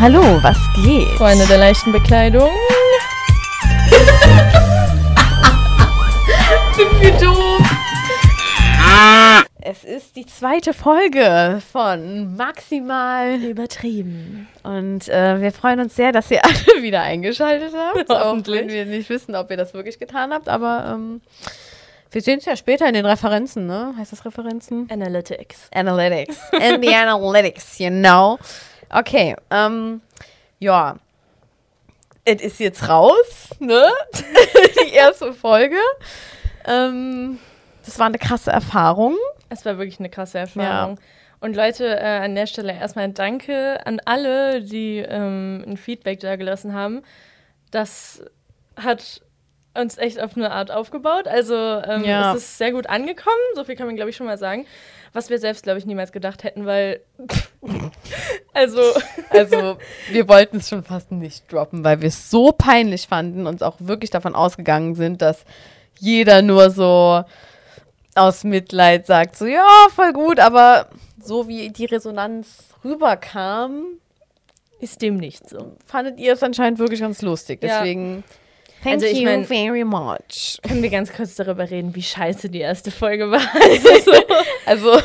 Hallo, was geht? Freunde der leichten Bekleidung. Sind wir doof? Es ist die zweite Folge von Maximal Übertrieben. und äh, wir freuen uns sehr, dass ihr alle wieder eingeschaltet habt. Auch wenn wir nicht wissen, ob ihr das wirklich getan habt, aber ähm, wir sehen es ja später in den Referenzen, ne? Heißt das Referenzen? Analytics. Analytics. In the Analytics, you know. Okay, ähm, ja. Es ist jetzt raus, ne? Die erste Folge. Ähm, das war eine krasse Erfahrung. Es war wirklich eine krasse Erfahrung. Und Leute, äh, an der Stelle erstmal danke an alle, die ähm, ein Feedback da gelassen haben. Das hat uns echt auf eine Art aufgebaut. Also ähm, Ja. es ist sehr gut angekommen, so viel kann man, glaube ich, schon mal sagen. Was wir selbst, glaube ich, niemals gedacht hätten, weil also Also, wir wollten es schon fast nicht droppen, weil wir es so peinlich fanden und auch wirklich davon ausgegangen sind, dass jeder nur so aus Mitleid sagt, so, ja, voll gut, aber so wie die Resonanz rüberkam, ist dem nicht so. fandet ihr es anscheinend wirklich ganz lustig. Ja. Thank Also ich you mein- very much. Können wir ganz kurz darüber reden, wie scheiße die erste Folge war? Also,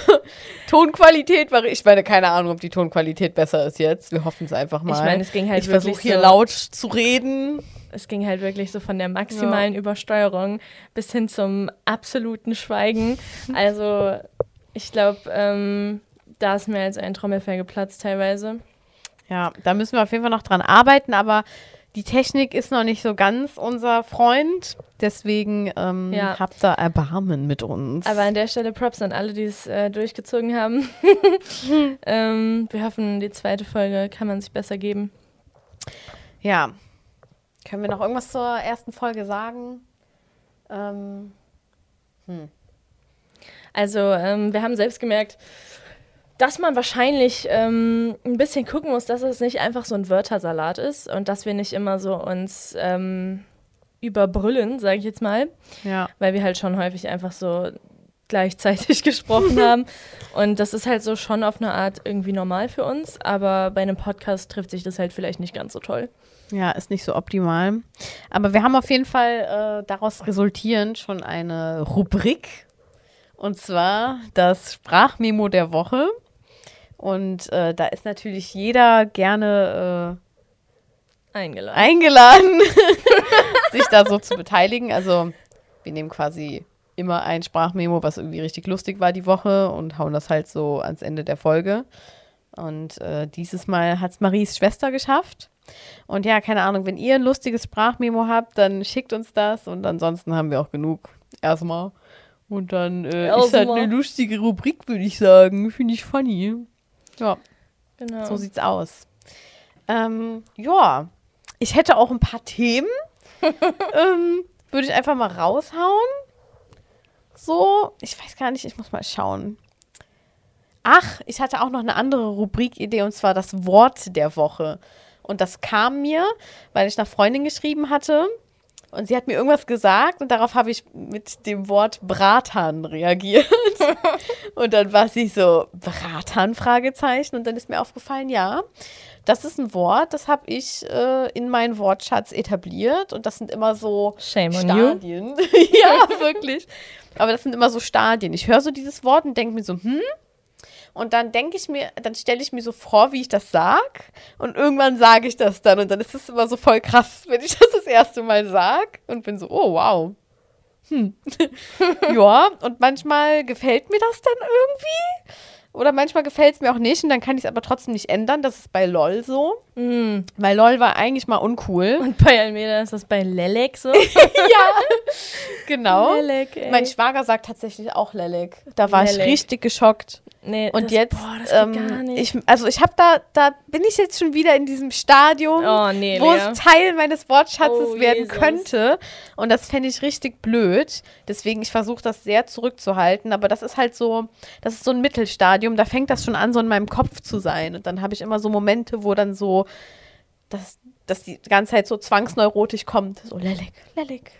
Tonqualität war, ich meine, keine Ahnung, ob die Tonqualität besser ist jetzt. Wir hoffen es einfach mal. Ich meine, es ging halt ich wirklich versuche hier so- laut zu reden. Es ging halt wirklich so von der maximalen Übersteuerung bis hin zum absoluten Schweigen. Also, ich glaube, ähm, da ist mir als ein Trommelfell geplatzt teilweise. Ja, da müssen wir auf jeden Fall noch dran arbeiten, aber die Technik ist noch nicht so ganz unser Freund. Deswegen ähm, Ja. habt da Erbarmen mit uns. Aber an der Stelle Props an alle, die es äh, durchgezogen haben. ähm, wir hoffen, die zweite Folge kann man sich besser geben. ja. Können wir noch irgendwas zur ersten Folge sagen? Ähm, Also, ähm, wir haben selbst gemerkt, dass man wahrscheinlich ähm, ein bisschen gucken muss, dass es nicht einfach so ein Wörtersalat ist und dass wir nicht immer so uns ähm, überbrüllen, sage ich jetzt mal, ja. weil wir halt schon häufig einfach so gleichzeitig gesprochen haben. Und das ist halt so schon auf eine Art irgendwie normal für uns, aber bei einem Podcast trifft sich das halt vielleicht nicht ganz so toll. Ja, ist nicht so optimal. Aber wir haben auf jeden Fall äh, daraus resultierend schon eine Rubrik. Und zwar das Sprachmemo der Woche. Und äh, da ist natürlich jeder gerne äh, Eingeladen. eingeladen, sich da so zu beteiligen. Also wir nehmen quasi immer ein Sprachmemo, was irgendwie richtig lustig war die Woche und hauen das halt so ans Ende der Folge. Und äh, dieses Mal hat es Maries Schwester geschafft. Und ja, keine Ahnung, wenn ihr ein lustiges Sprachmemo habt, dann schickt uns das und ansonsten haben wir auch genug. Erstmal. Und dann äh, ist halt eine lustige Rubrik, würde ich sagen. Finde ich funny. Ja. Genau. So sieht's aus. Ähm, ja, ich hätte auch ein paar Themen. ähm, würde ich einfach mal raushauen. So, ich weiß gar nicht, ich muss mal schauen. Ach, ich hatte auch noch eine andere Rubrikidee und zwar das Wort der Woche. Und das kam mir, weil ich nach Freundin geschrieben hatte und sie hat mir irgendwas gesagt und darauf habe ich mit dem Wort Bratan reagiert. und dann war sie so, Bratan? Fragezeichen. Und dann ist mir aufgefallen, ja, das ist ein Wort, das habe ich äh, in meinen Wortschatz etabliert. Und das sind immer so Shame. Stadien. ja, wirklich. Aber das sind immer so Stadien. Ich höre so dieses Wort und denke mir so, hm? Und dann denke ich mir, dann stelle ich mir so vor, wie ich das sag. Und irgendwann sage ich das dann. Und dann ist es immer so voll krass, wenn ich das das erste Mal sag. Und bin so, oh, wow. Hm. ja, und manchmal gefällt mir das dann irgendwie. Oder manchmal gefällt es mir auch nicht. Und dann kann ich es aber trotzdem nicht ändern. Das ist bei LOL so. Mm. Weil LOL war eigentlich mal uncool. Und bei Almeda ist das bei Lelek so. ja, genau. Lelek. Mein Schwager sagt tatsächlich auch Lelek. Da war ich Lelek. richtig geschockt. Nee, Und das, jetzt, boah, ähm, ich, also ich habe da, da bin ich jetzt schon wieder in diesem Stadium, oh, nee, wo es Teil meines Wortschatzes Oh, werden Jesus. könnte. Und das fände ich richtig blöd. Deswegen, ich versuche das sehr zurückzuhalten. Aber das ist halt so, das ist so ein Mittelstadium. Da fängt das schon an, so in meinem Kopf zu sein. Und dann habe ich immer so Momente, wo dann so, das, dass die ganze Zeit so zwangsneurotisch kommt. So, Lelek, Lelek.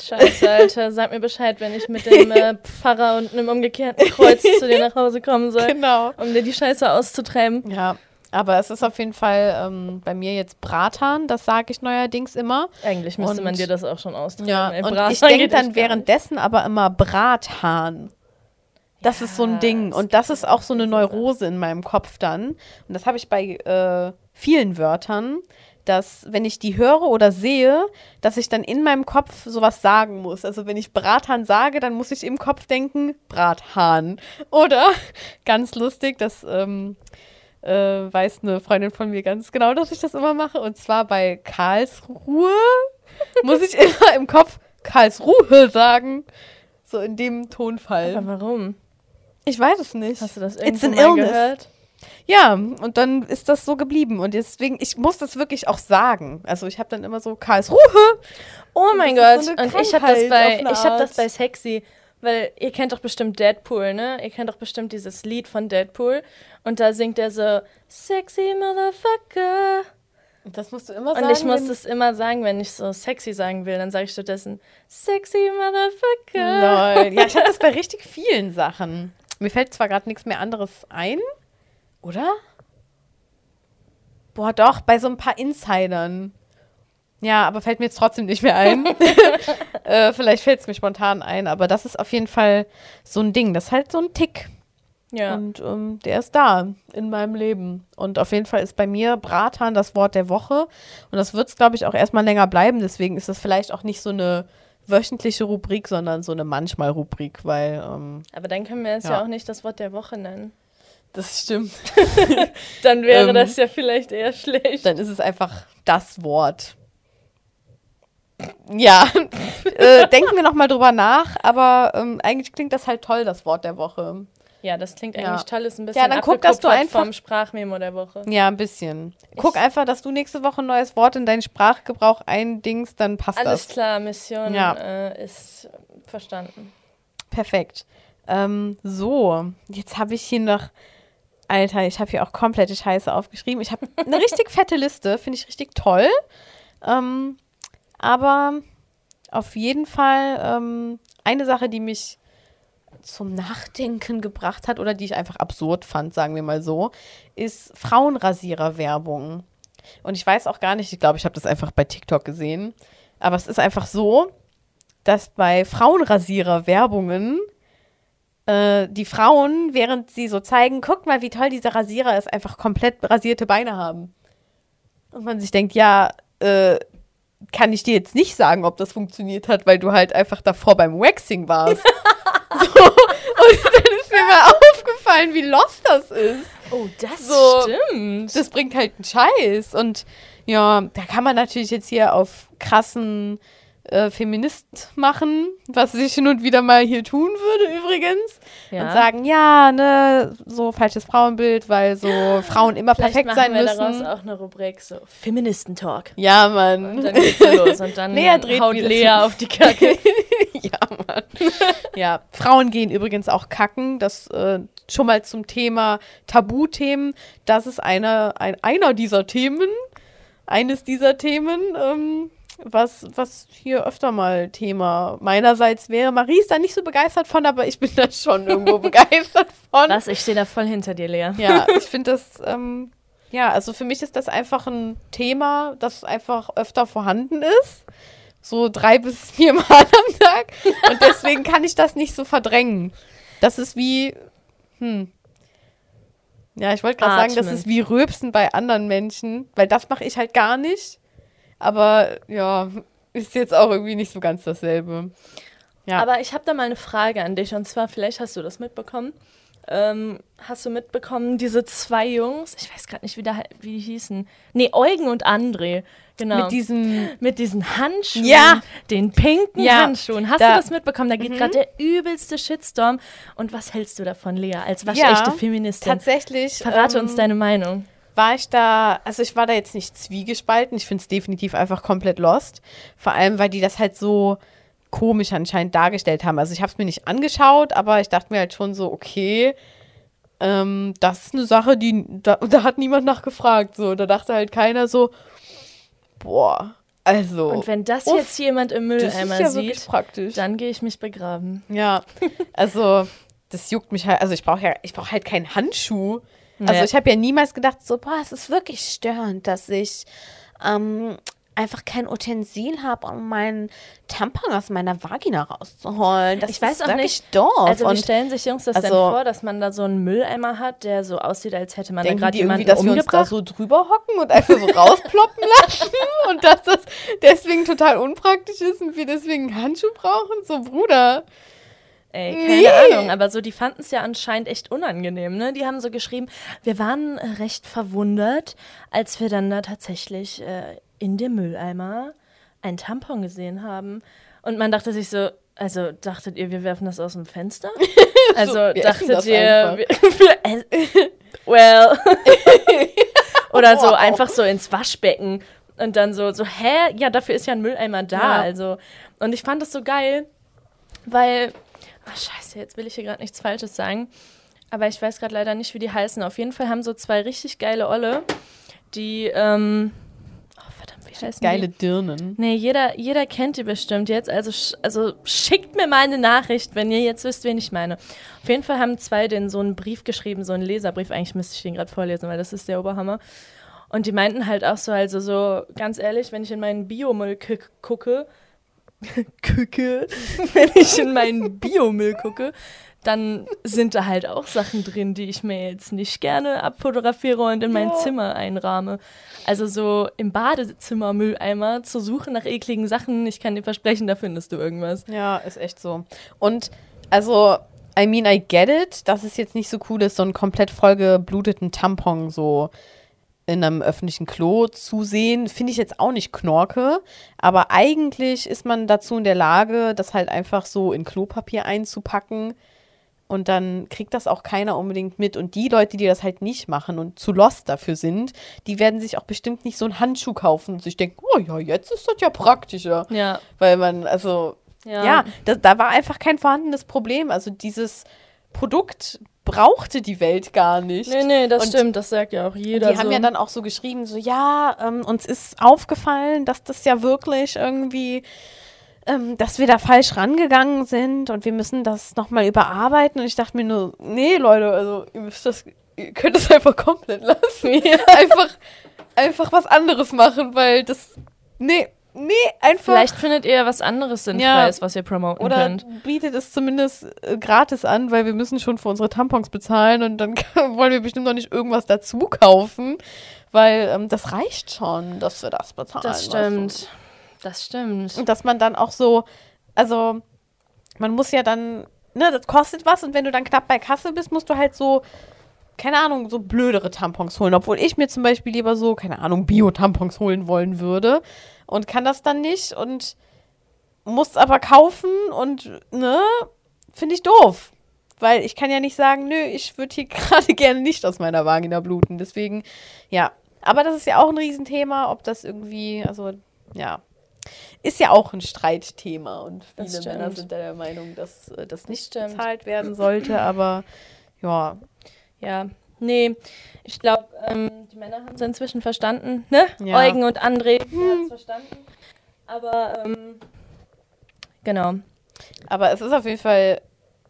Scheiße, Alter. Sag mir Bescheid, wenn ich mit dem äh, Pfarrer und einem umgekehrten Kreuz zu dir nach Hause kommen soll, Genau. um dir die Scheiße auszutreiben. Ja, Aber es ist auf jeden Fall ähm, bei mir jetzt Bratan, das sage ich neuerdings immer. Eigentlich müsste Und- man dir das auch schon austragen. Ja, ey. und ich denke dann währenddessen aber immer Brathahn. Das ist so ein Ja, Ding. das Und das ist auch so eine. Neurose in meinem Kopf dann. Und das habe ich bei äh, vielen Wörtern, dass wenn ich die höre oder sehe, dass ich dann in meinem Kopf sowas sagen muss. Also wenn ich Brathahn sage, dann muss ich im Kopf denken, Brathahn. Oder, ganz lustig, das ähm, äh, weiß eine Freundin von mir ganz genau, dass ich das immer mache. Und zwar bei Karlsruhe muss ich immer im Kopf Karlsruhe sagen. So in dem Tonfall. Aber warum? Ich weiß es nicht. Hast du das It's irgendwo an mal illness. gehört? Ja, und dann ist das so geblieben. Und deswegen, ich muss das wirklich auch sagen. Also ich habe dann immer so Karlsruhe. Oh mein Gott. so und ich habe das bei ich habe das bei Sexy, weil ihr kennt doch bestimmt Deadpool, ne? Ihr kennt doch bestimmt dieses Lied von Deadpool und da singt er so Sexy Motherfucker. Das musst du immer Und ich muss das immer sagen, wenn ich so sexy sagen will, dann sage ich stattdessen Sexy Motherfucker. Lol. Ja, ich habe das bei richtig vielen Sachen. Mir fällt zwar gerade nichts mehr anderes ein, oder? Boah, doch, bei so ein paar Insidern. Ja, aber fällt mir jetzt trotzdem nicht mehr ein. äh, vielleicht fällt es mir spontan ein, aber das ist auf jeden Fall so ein Ding. Das ist halt so ein Tick. Ja. Und ähm, der ist da in meinem Leben. Und auf jeden Fall ist bei mir Bratan das Wort der Woche. Und das wird es, glaube ich, auch erstmal länger bleiben. Deswegen ist das vielleicht auch nicht so eine wöchentliche Rubrik, sondern so eine Manchmal-Rubrik, weil ähm, Aber dann können wir es ja. Ja. auch nicht das Wort der Woche nennen. Das stimmt. Dann wäre Ähm, das ja vielleicht eher schlecht. Dann ist es einfach das Wort. Ja, äh, denken wir nochmal drüber nach, aber ähm, eigentlich klingt das halt toll, das Wort der Woche. Ja, das klingt Ja. eigentlich toll. Ist ein bisschen Ja, dann guck, dass du einfach- vom Sprachmemo der Woche. Ja, ein bisschen. Guck einfach, dass du nächste Woche ein neues Wort in deinen Sprachgebrauch eindingst, dann passt Alles das. klar, Mission Ja. äh, ist verstanden. Perfekt. Ähm, so, jetzt habe ich hier noch. Alter, ich habe hier auch komplette Scheiße aufgeschrieben. Ich habe eine richtig fette Liste, finde ich richtig toll. Ähm, aber auf jeden Fall ähm, eine Sache, die mich zum Nachdenken gebracht hat oder die ich einfach absurd fand, sagen wir mal so, ist Frauenrasierer-Werbung. Und ich weiß auch gar nicht, ich glaube, ich habe das einfach bei TikTok gesehen. Aber es ist einfach so, dass bei Frauenrasierer-Werbungen äh, die Frauen, während sie so zeigen, guck mal, wie toll dieser Rasierer ist, einfach komplett rasierte Beine haben. Und man sich denkt, ja, äh, kann ich dir jetzt nicht sagen, ob das funktioniert hat, weil du halt einfach davor beim Waxing warst. so, und dann ist mir mal aufgefallen, wie lost das ist. Oh, das So. stimmt. Das bringt halt einen Scheiß. Und ja, da kann man natürlich jetzt hier auf krassen äh, Feminist machen, was ich hin und wieder mal hier tun würde übrigens. Ja. Und sagen, ja, ne, so falsches Frauenbild, weil so Frauen immer Vielleicht perfekt sein wir müssen. daraus auch eine Rubrik so Feministentalk. Ja, Und Mann. dann geht's los und dann Lea dreht haut Lea auf die Kacke. ja, Mann. ja, Frauen gehen übrigens auch kacken. Das äh, schon mal zum Thema Tabuthemen. Das ist eine, ein, einer dieser Themen. Eines dieser Themen, ähm, was, was hier öfter mal Thema meinerseits wäre. Marie ist da nicht so begeistert von, aber ich bin da schon irgendwo begeistert von. Was? Ich stehe da voll hinter dir, Lea. Ja, ich finde das, ähm, ja, also für mich ist das einfach ein Thema, das einfach öfter vorhanden ist. So drei bis vier Mal am Tag. Und deswegen kann ich das nicht so verdrängen. Das ist wie, hm. Ja, ich wollte gerade sagen, das ist wie Rülpsen bei anderen Menschen, weil das mache ich halt gar nicht. Aber ja, ist jetzt auch irgendwie nicht so ganz dasselbe. Ja. Aber ich habe da mal eine Frage an dich und zwar, vielleicht hast du das mitbekommen. Ähm, hast du mitbekommen, diese zwei Jungs, ich weiß gerade nicht, wie, da, wie die hießen. Nee, Eugen und André, genau. Mit diesem Mit diesen Handschuhen, Ja. den pinken Ja. Handschuhen. Hast Da- Mhm. du das mitbekommen? Da geht gerade der übelste Shitstorm. Und was hältst du davon, Lea, als waschechte Ja, Feministin? tatsächlich. Verrate ähm, uns deine Meinung. War ich da, also ich war da jetzt nicht zwiegespalten. Ich finde es definitiv einfach komplett lost. Vor allem, weil die das halt so komisch anscheinend dargestellt haben. Also ich habe es mir nicht angeschaut, aber ich dachte mir halt schon so, okay, ähm, das ist eine Sache, die, da, da hat niemand nachgefragt. So, da dachte halt keiner so, boah, also. Und wenn das uff, jetzt jemand im Mülleimer ja sieht, dann gehe ich mich begraben. Ja, also das juckt mich halt. Also ich brauche ja, ich brauche halt keinen Handschuh. Also ich habe ja niemals gedacht, so, boah, es ist wirklich störend, dass ich ähm, einfach kein Utensil habe, um meinen Tampon aus meiner Vagina rauszuholen. Das ich weiß auch nicht doof. Also wie stellen sich Jungs das also, denn vor, dass man da so einen Mülleimer hat, der so aussieht, als hätte man da gerade jemanden dass umgebracht? wir uns da so drüber hocken und einfach so rausploppen lassen und dass das deswegen total unpraktisch ist und wir deswegen einen Handschuh brauchen? So, Bruder. Ey, keine nee. Ahnung, aber so, die fanden es ja anscheinend echt unangenehm, ne? Die haben so geschrieben, wir waren äh, recht verwundert, als wir dann da tatsächlich äh, in dem Mülleimer ein Tampon gesehen haben. Und man dachte sich so, also dachtet ihr, wir werfen das aus dem Fenster? Also so, dachtet ihr, wir, wir, well. Oder so einfach so ins Waschbecken und dann so, so, hä? Ja, dafür ist ja ein Mülleimer da. Ja. Also, und ich fand das so geil, weil, ach scheiße, jetzt will ich hier gerade nichts Falsches sagen. Aber ich weiß gerade leider nicht, wie die heißen. Auf jeden Fall haben so zwei richtig geile Olle, die, ähm, heißen Geile die? Dirnen. Nee, jeder, jeder kennt die bestimmt jetzt. Also, also schickt mir mal eine Nachricht, wenn ihr jetzt wisst, wen ich meine. Auf jeden Fall haben zwei den so einen Brief geschrieben, so einen Leserbrief. Eigentlich müsste ich den gerade vorlesen, weil das ist der Oberhammer. Und die meinten halt auch so, also so, ganz ehrlich, wenn ich in meinen Biomüll gucke, gucke, wenn ich in meinen Biomüll gucke, dann sind da halt auch Sachen drin, die ich mir jetzt nicht gerne abfotografiere und in mein ja. Zimmer einrahme. Also so im Badezimmer Mülleimer zu suchen nach ekligen Sachen, ich kann dir versprechen, da findest du irgendwas. Ja, ist echt so. Und also, I mean, I get it, dass es jetzt nicht so cool ist, so einen komplett vollgebluteten Tampon so in einem öffentlichen Klo zu sehen, finde ich jetzt auch nicht knorke. Aber eigentlich ist man dazu in der Lage, das halt einfach so in Klopapier einzupacken und dann kriegt das auch keiner unbedingt mit. Und die Leute, die das halt nicht machen und zu lost dafür sind, die werden sich auch bestimmt nicht so einen Handschuh kaufen und sich denken, oh ja, jetzt ist das ja praktischer. Ja. Weil man, also, ja, ja das, da war einfach kein vorhandenes Problem. Also dieses Produkt brauchte die Welt gar nicht. Nee, nee, das und stimmt, das sagt ja auch jeder. Die so. haben ja dann auch so geschrieben, so, ja, ähm, uns ist aufgefallen, dass das ja wirklich irgendwie ähm, dass wir da falsch rangegangen sind und wir müssen das nochmal überarbeiten. Und ich dachte mir nur, nee, Leute, also ihr müsst das, ihr könnt das einfach komplett lassen. einfach, einfach was anderes machen, weil das, nee, nee, einfach. Vielleicht findet ihr was anderes Sinnfreies, ja, was ihr promoten oder könnt. Oder bietet es zumindest äh, gratis an, weil wir müssen schon für unsere Tampons bezahlen und dann wollen wir bestimmt noch nicht irgendwas dazu kaufen, weil ähm, das reicht schon, dass wir das bezahlen. Das stimmt. Weißt du? Das stimmt. Und dass man dann auch so, also man muss ja dann, ne, das kostet was und wenn du dann knapp bei Kasse bist, musst du halt so, keine Ahnung, so blödere Tampons holen. Obwohl ich mir zum Beispiel lieber so, keine Ahnung, Bio-Tampons holen wollen würde und kann das dann nicht und muss aber kaufen und, ne, finde ich doof. Weil ich kann ja nicht sagen, nö, ich würde hier gerade gerne nicht aus meiner Vagina bluten. Deswegen, ja. Aber das ist ja auch ein Riesenthema, ob das irgendwie, also, ja, ist ja auch ein Streitthema und viele Männer sind da der Meinung, dass äh, das nicht bezahlt werden sollte, aber ja. Ja, nee, ich glaube, ähm, die Männer haben es inzwischen verstanden, ne? Ja. Eugen und André hm. haben es verstanden. Aber, ähm, genau. Aber es ist auf jeden Fall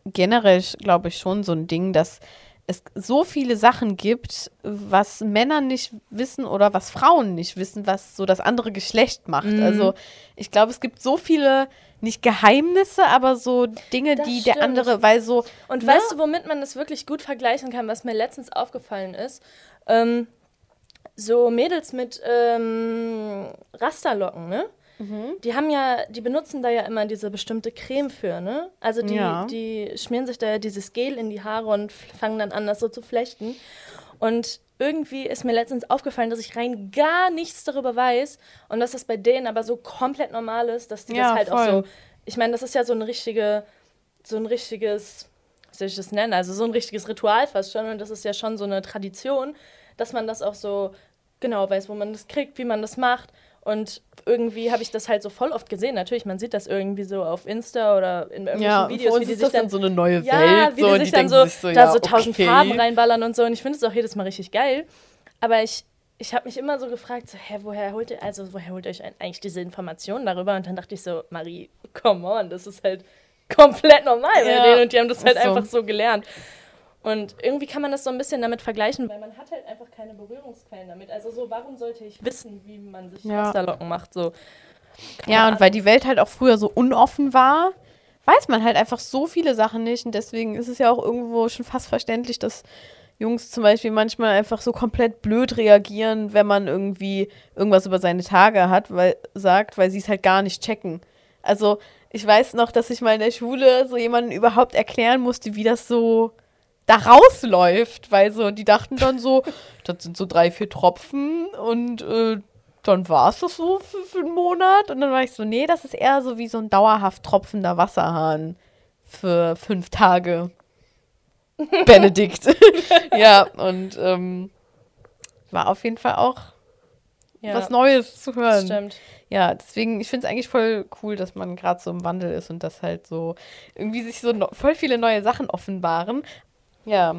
generell, glaube ich, schon so ein Ding, dass es so viele Sachen gibt, was Männer nicht wissen oder was Frauen nicht wissen, was so das andere Geschlecht macht. Mhm. Also ich glaube, es gibt so viele nicht Geheimnisse, aber so Dinge, das die stimmt. der andere, weil so. Und ne? weißt du, womit man das wirklich gut vergleichen kann, was mir letztens aufgefallen ist? Ähm, so Mädels mit ähm, Rasterlocken, ne? Mhm. Die haben ja, die benutzen da ja immer diese bestimmte Creme für, ne? Also die, ja. die schmieren sich da ja dieses Gel in die Haare und fangen dann an, das so zu flechten. Und irgendwie ist mir letztens aufgefallen, dass ich rein gar nichts darüber weiß und dass das bei denen aber so komplett normal ist, dass die ja, das halt voll. auch so. Ich meine, das ist ja so eine richtige, so ein richtiges, wie soll ich das nennen? Also so ein richtiges Ritual fast schon und das ist ja schon so eine Tradition, dass man das auch so genau weiß, wo man das kriegt, wie man das macht und irgendwie habe ich das halt so voll oft gesehen. Natürlich, man sieht das irgendwie so auf Insta oder in irgendwelchen ja, Videos, wie die sich dann so eine neue ja, Welt, wie so, die sich dann so, sich so, da ja, so tausend okay. Farben reinballern und so. Und ich finde es auch jedes Mal richtig geil. Aber ich, ich habe mich immer so gefragt, so, hä, woher holt ihr, also woher holt ihr euch eigentlich diese Informationen darüber? Und dann dachte ich so, Marie, come on, das ist halt komplett normal ja, bei denen und die haben das halt so. einfach so gelernt. Und irgendwie kann man das so ein bisschen damit vergleichen, weil man hat halt einfach keine Berührungsquellen damit. Also so, warum sollte ich wissen, wie man sich ja. Rasterlocken macht? So. Ja, und weil die Welt halt auch früher so unoffen war, weiß man halt einfach so viele Sachen nicht. Und deswegen ist es ja auch irgendwo schon fast verständlich, dass Jungs zum Beispiel manchmal einfach so komplett blöd reagieren, wenn man irgendwie irgendwas über seine Tage hat, weil sagt, weil sie es halt gar nicht checken. Also ich weiß noch, dass ich mal in der Schule so jemanden überhaupt erklären musste, wie das so da rausläuft, weil so, die dachten dann so, das sind so drei, vier Tropfen und äh, dann war es das so für, für einen Monat. Und dann war ich so, nee, das ist eher so wie so ein dauerhaft tropfender Wasserhahn für fünf Tage. Benedikt. ja, und ähm, war auf jeden Fall auch ja, was Neues zu hören. Stimmt. Ja, deswegen, ich finde es eigentlich voll cool, dass man gerade so im Wandel ist und dass halt so irgendwie sich so no voll viele neue Sachen offenbaren. Ja,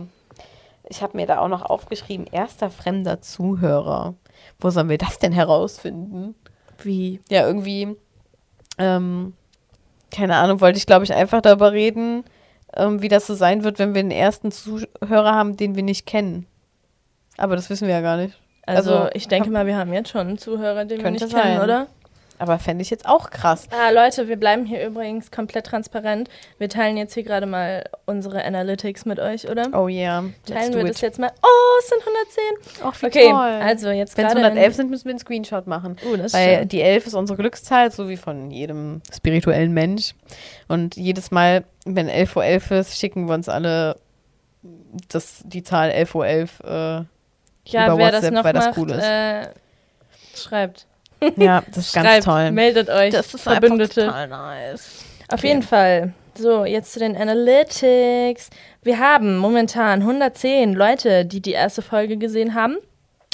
ich habe mir da auch noch aufgeschrieben, erster fremder Zuhörer. Wo sollen wir das denn herausfinden? Wie? Ja, irgendwie, ähm, keine Ahnung, wollte ich, glaube ich, einfach darüber reden, ähm, wie das so sein wird, wenn wir den ersten Zuhörer haben, den wir nicht kennen. Aber das wissen wir ja gar nicht. Also, also ich denke mal, wir haben jetzt schon einen Zuhörer, den wir nicht sein. kennen, oder? Aber fände ich jetzt auch krass. Ah, Leute, wir bleiben hier übrigens komplett transparent. Wir teilen jetzt hier gerade mal unsere Analytics mit euch, oder? Oh yeah. Teilen wir das jetzt mal. Oh, es sind 110. Ach, wie okay, toll. also jetzt Wenn es 111 sind, müssen wir einen Screenshot machen. Uh, das Weil schön. die 11 ist unsere Glückszahl, so wie von jedem spirituellen Mensch. Und jedes Mal, wenn 11.11 Uhr 11 ist, schicken wir uns alle das, die Zahl 11.11 Uhr 11, äh, ja, über WhatsApp, das noch weil das macht, cool ist. Äh, schreibt. Ja, das ist ganz toll. Meldet euch, das ist Verbündete. total nice. Auf okay. jeden Fall. So, jetzt zu den Analytics. Wir haben momentan 110 Leute, die die erste Folge gesehen haben.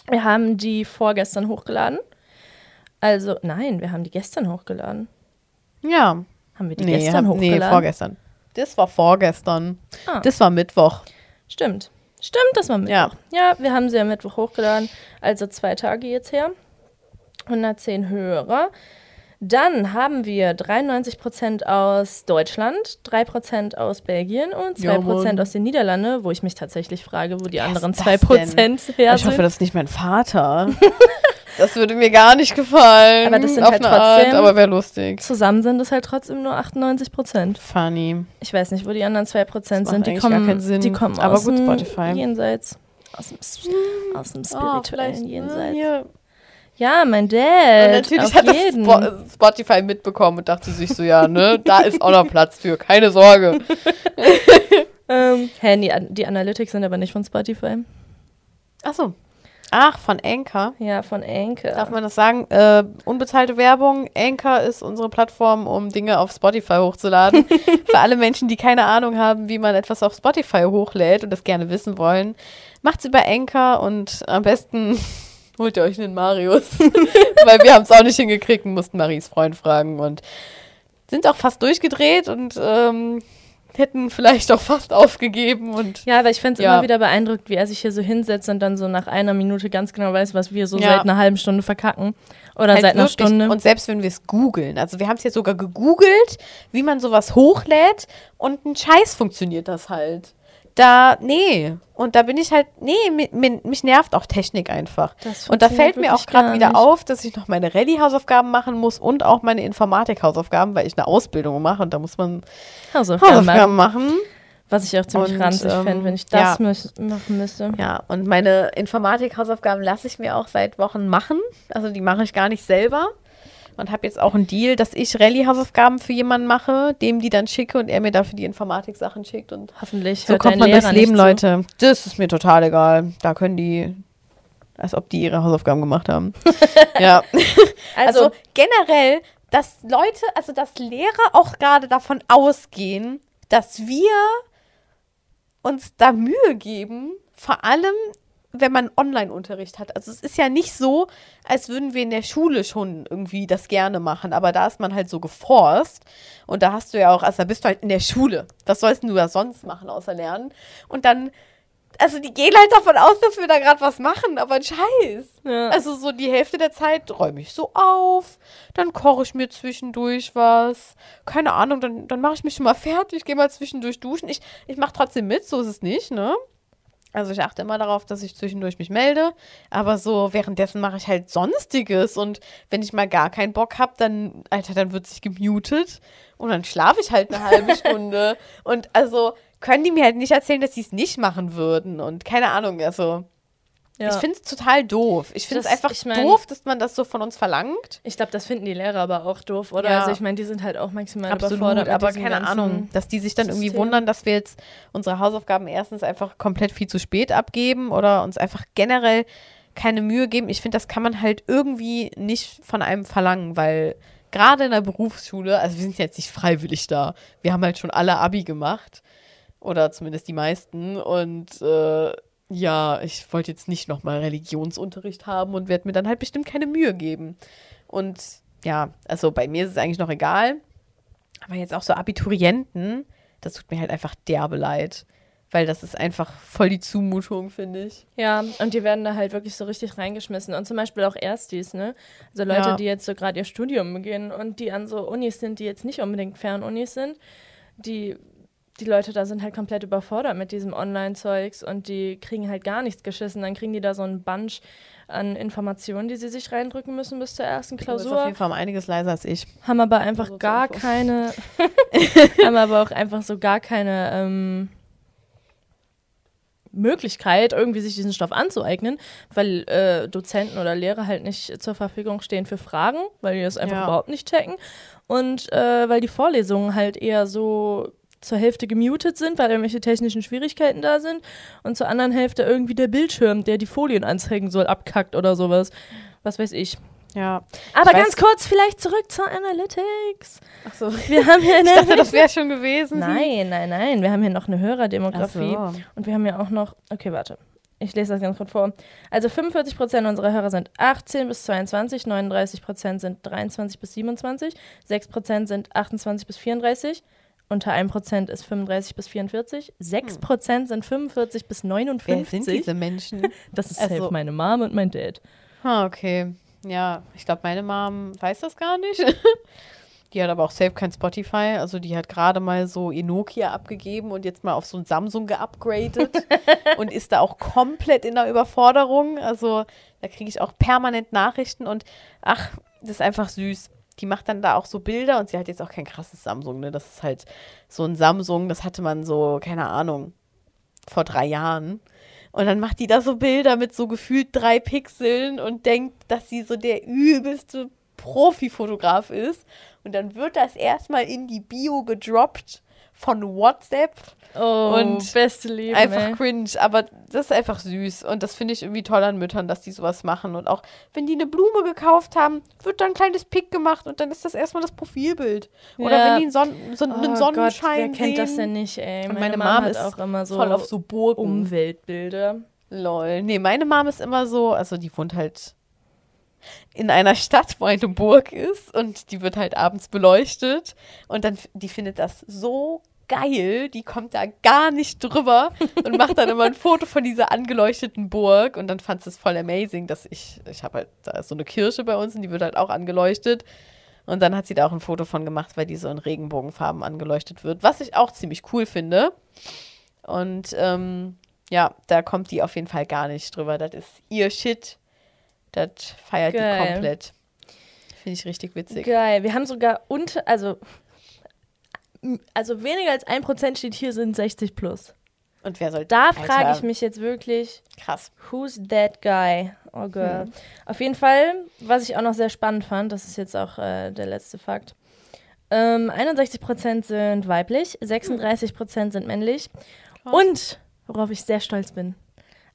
Wir haben die vorgestern hochgeladen. Also, nein, wir haben die gestern hochgeladen. Ja. Haben wir die nee, gestern hab, hochgeladen? Nee, vorgestern. Das war vorgestern. Ah. Das war Mittwoch. Stimmt. Stimmt, das war Mittwoch. Ja. ja, wir haben sie am Mittwoch hochgeladen. Also zwei Tage jetzt her. 110 Hörer. Dann haben wir 93% aus Deutschland, 3% aus Belgien und 2% ja, aus den Niederlanden, wo ich mich tatsächlich frage, wo die anderen 2% denn? her sind. Ich hoffe, das ist nicht mein Vater. das würde mir gar nicht gefallen. Aber das sind halt trotzdem, Art, aber wäre lustig. Zusammen sind es halt trotzdem nur 98%. Funny. Ich weiß nicht, wo die anderen 2% sind. Die kommen, die kommen aber aus gut, Spotify. Jenseits. Aus dem, aus dem oh, spirituellen oh, Jenseits. Ja, ja, mein Dad. Und natürlich hat jeden. das Spotify mitbekommen und dachte sich so, ja, ne, da ist auch noch Platz für, keine Sorge. ähm, hä, die, die Analytics sind aber nicht von Spotify. Ach so. Ach, von Anchor? Ja, von Anchor. Darf man das sagen? Äh, unbezahlte Werbung. Anchor ist unsere Plattform, um Dinge auf Spotify hochzuladen. Für alle Menschen, die keine Ahnung haben, wie man etwas auf Spotify hochlädt und das gerne wissen wollen, macht's über Anchor und am besten holt ihr euch einen Marius. Weil wir haben es auch nicht hingekriegt und mussten Maries Freund fragen und sind auch fast durchgedreht und ähm, hätten vielleicht auch fast aufgegeben. Und, ja, aber ich finde es ja. immer wieder beeindruckt, wie er sich hier so hinsetzt und dann so nach einer Minute ganz genau weiß, was wir so ja. seit einer halben Stunde verkacken. Oder halt seit einer wirklich. Stunde. Und selbst wenn wir es googeln, also wir haben es jetzt sogar gegoogelt, wie man sowas hochlädt und ein Scheiß funktioniert das halt da, nee. Und da bin ich halt, nee, mich, mich nervt auch Technik einfach. Und da fällt mir auch gerade wieder auf, dass ich noch meine Rallye-Hausaufgaben machen muss und auch meine Informatik-Hausaufgaben, weil ich eine Ausbildung mache und da muss man Hausaufgaben, Hausaufgaben machen. Was ich auch ziemlich und, ranzig ähm, fände, wenn ich das ja. machen müsste. Ja, und meine Informatik-Hausaufgaben lasse ich mir auch seit Wochen machen. Also die mache ich gar nicht selber und habe jetzt auch einen Deal, dass ich Rallye-Hausaufgaben für jemanden mache, dem die dann schicke und er mir dafür die Informatik-Sachen schickt und hoffentlich so kommt man durchs Leben, Leute. Das ist mir total egal. Da können die, als ob die ihre Hausaufgaben gemacht haben. ja. Also, also generell, dass Leute, also dass Lehrer auch gerade davon ausgehen, dass wir uns da Mühe geben, vor allem wenn man Online-Unterricht hat. Also es ist ja nicht so, als würden wir in der Schule schon irgendwie das gerne machen, aber da ist man halt so geforst und da hast du ja auch, also da bist du halt in der Schule. Was sollst du da sonst machen außer lernen? Und dann also die gehen halt davon aus, dass wir da gerade was machen, aber ein Scheiß. Ja. Also so die Hälfte der Zeit räume ich so auf, dann koche ich mir zwischendurch was. Keine Ahnung, dann, dann mache ich mich schon mal fertig, gehe mal zwischendurch duschen. Ich, ich mache trotzdem mit, so ist es nicht, ne? Also ich achte immer darauf, dass ich zwischendurch mich melde, aber so währenddessen mache ich halt sonstiges und wenn ich mal gar keinen Bock habe, dann Alter, dann wird sich gemutet und dann schlafe ich halt eine halbe Stunde. Und also können die mir halt nicht erzählen, dass sie es nicht machen würden und keine Ahnung, also ja. ich finde es total doof. Ich finde es einfach ich mein- doof, dass man das so von uns verlangt. Ich glaube, das finden die Lehrer aber auch doof, oder? Ja. Also ich meine, die sind halt auch maximal Absolut, überfordert. aber keine Ahnung, dass die sich dann irgendwie System. wundern, dass wir jetzt unsere Hausaufgaben erstens einfach komplett viel zu spät abgeben oder uns einfach generell keine Mühe geben. Ich finde, das kann man halt irgendwie nicht von einem verlangen, weil gerade in der Berufsschule, also wir sind jetzt nicht freiwillig da, wir haben halt schon alle Abi gemacht oder zumindest die meisten und äh, ja, ich wollte jetzt nicht nochmal Religionsunterricht haben und werde mir dann halt bestimmt keine Mühe geben. Und ja, also bei mir ist es eigentlich noch egal. Aber jetzt auch so Abiturienten, das tut mir halt einfach derbe leid. Weil das ist einfach voll die Zumutung, finde ich. Ja, und die werden da halt wirklich so richtig reingeschmissen. Und zum Beispiel auch Erstis, ne? Also Leute, Ja. die jetzt so gerade ihr Studium beginnen und die an so Unis sind, die jetzt nicht unbedingt Fernunis sind, die, die Leute da sind halt komplett überfordert mit diesem Online-Zeugs und die kriegen halt gar nichts geschissen. Dann kriegen die da so einen Bunch an Informationen, die sie sich reindrücken müssen bis zur ersten Du bist auf Klausur. jeden Fall um einiges leiser als ich. Haben aber einfach Also gar Info. keine, haben aber auch einfach so gar keine ähm, Möglichkeit, irgendwie sich diesen Stoff anzueignen, weil äh, Dozenten oder Lehrer halt nicht zur Verfügung stehen für Fragen, weil die das einfach Ja. überhaupt nicht checken und äh, weil die Vorlesungen halt eher so zur Hälfte gemutet sind, weil irgendwelche technischen Schwierigkeiten da sind und zur anderen Hälfte irgendwie der Bildschirm, der die Folien anzeigen soll, abkackt oder sowas. Was weiß ich. Ja. Aber Ich ganz kurz, vielleicht zurück zur Analytics. Achso. Wir haben hier eine. Ich dachte, das wäre schon gewesen. nein, nein, nein. Wir haben hier noch eine Hörerdemografie. Ach so. Und wir haben ja auch noch. Okay, warte. Ich lese das ganz kurz vor. Also 45% unserer Hörer sind 18 bis 22, 39% sind 23 bis 27, 6% sind 28 bis 34, unter 1% ist 35 bis 44, 6% sind 45 bis Wer 59. sind diese Menschen? Das ist Also- safe meine Mom und mein Dad. Ah, okay. Ja, ich glaube, meine Mom weiß das gar nicht. Die hat aber auch safe kein Spotify. Also die hat gerade mal so ihr Nokia abgegeben und jetzt mal auf so ein Samsung geupgradet und ist da auch komplett in der Überforderung. Also da kriege ich auch permanent Nachrichten und ach, das ist einfach süß. Die macht dann da auch so Bilder und sie hat jetzt auch kein krasses Samsung, ne? Das ist halt so ein Samsung, das hatte man so, keine Ahnung, vor drei Jahren. Und dann macht die da so Bilder mit so gefühlt drei Pixeln und denkt, dass sie so der übelste Profifotograf ist. Und dann wird das erstmal in die Bio gedroppt von WhatsApp. Oh, Und beste Liebe. Einfach ey. cringe, aber das ist einfach süß. Und das finde ich irgendwie toll an Müttern, dass die sowas machen. Und auch wenn die eine Blume gekauft haben, wird da ein kleines Pick gemacht und dann ist das erstmal das Profilbild. Oder Ja. wenn die einen, Son so einen Oh Sonnenschein Gott, wer kennt das denn nicht, ey? Und Meine, meine Mom ist auch immer so, Voll auf so Burgen. Umweltbilder. Lol. Nee, meine Mom ist immer so, also die wohnt halt in einer Stadt, wo eine Burg ist und die wird halt abends beleuchtet und dann, die findet das so geil, die kommt da gar nicht drüber und macht dann immer ein Foto von dieser angeleuchteten Burg und dann fand es voll amazing, dass ich, ich habe halt, da ist so eine Kirche bei uns und die wird halt auch angeleuchtet und dann hat sie da auch ein Foto von gemacht, weil die so in Regenbogenfarben angeleuchtet wird, was ich auch ziemlich cool finde und ähm, ja, da kommt die auf jeden Fall gar nicht drüber. Das ist ihr Shit. Das feiert Geil. die komplett. Finde ich richtig witzig. Geil. Wir haben sogar unter, also, also weniger als 1% steht hier sind 60 plus. Und wer soll Da frage ich mich jetzt wirklich, Krass. who's that guy? Oh girl. Hm. Auf jeden Fall, was ich auch noch sehr spannend fand, das ist jetzt auch äh, der letzte Fakt. Ähm, 61% sind weiblich, 36% sind männlich Krass. und, worauf ich sehr stolz bin,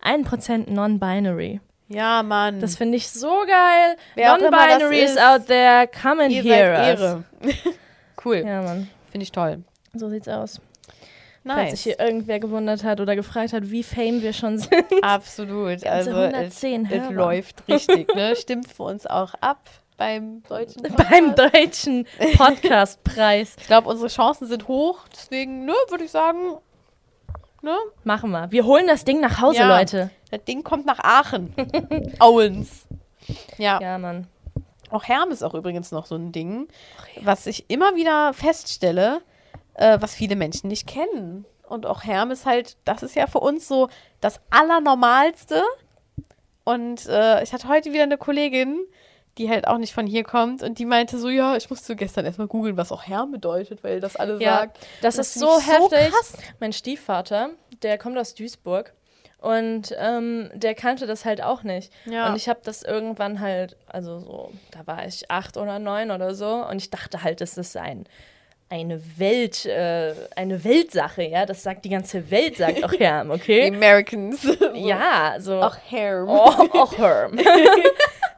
1% non-binary. Ja, Mann. Das finde ich so geil. Non-binaries ist, out there, come and Ihr hear seid us. Ehre. cool. Ja, Mann. Finde ich toll. So sieht's aus. Falls sich Nice. hier irgendwer gewundert hat oder gefragt hat, wie fame wir schon sind. Absolut. Also, es, 110 es Hörer. läuft richtig, ne? Stimmt für uns auch ab beim deutschen Beim Podcast. deutschen Podcastpreis. Ich glaube, unsere Chancen sind hoch. Deswegen, ne, würde ich sagen, Ne? Machen wir. Wir holen das Ding nach Hause, Ja. Leute. Das Ding kommt nach Aachen. Auens. Ja. Ja, Mann. Auch Herm ist auch übrigens noch so ein Ding, was ich immer wieder feststelle, äh, was viele Menschen nicht kennen. Und auch Herm ist halt, das ist ja für uns so das Allernormalste. Und äh, ich hatte heute wieder eine Kollegin, die halt auch nicht von hier kommt und die meinte so, ja, ich musste gestern erstmal googeln, was auch Herm bedeutet, weil das alle Ja, sagt. das, Das ist so ich so heftig. krass. mein Stiefvater, der kommt aus Duisburg und ähm, der kannte das halt auch nicht. Ja. Und ich habe das irgendwann halt, also so, da war ich acht oder neun oder so und ich dachte halt, das ist ein eine Welt, äh, eine Weltsache, ja. Das sagt die ganze Welt, sagt auch Herm, Die okay? Americans. so. Ja, so. Auch Herm. Oh, auch Herm.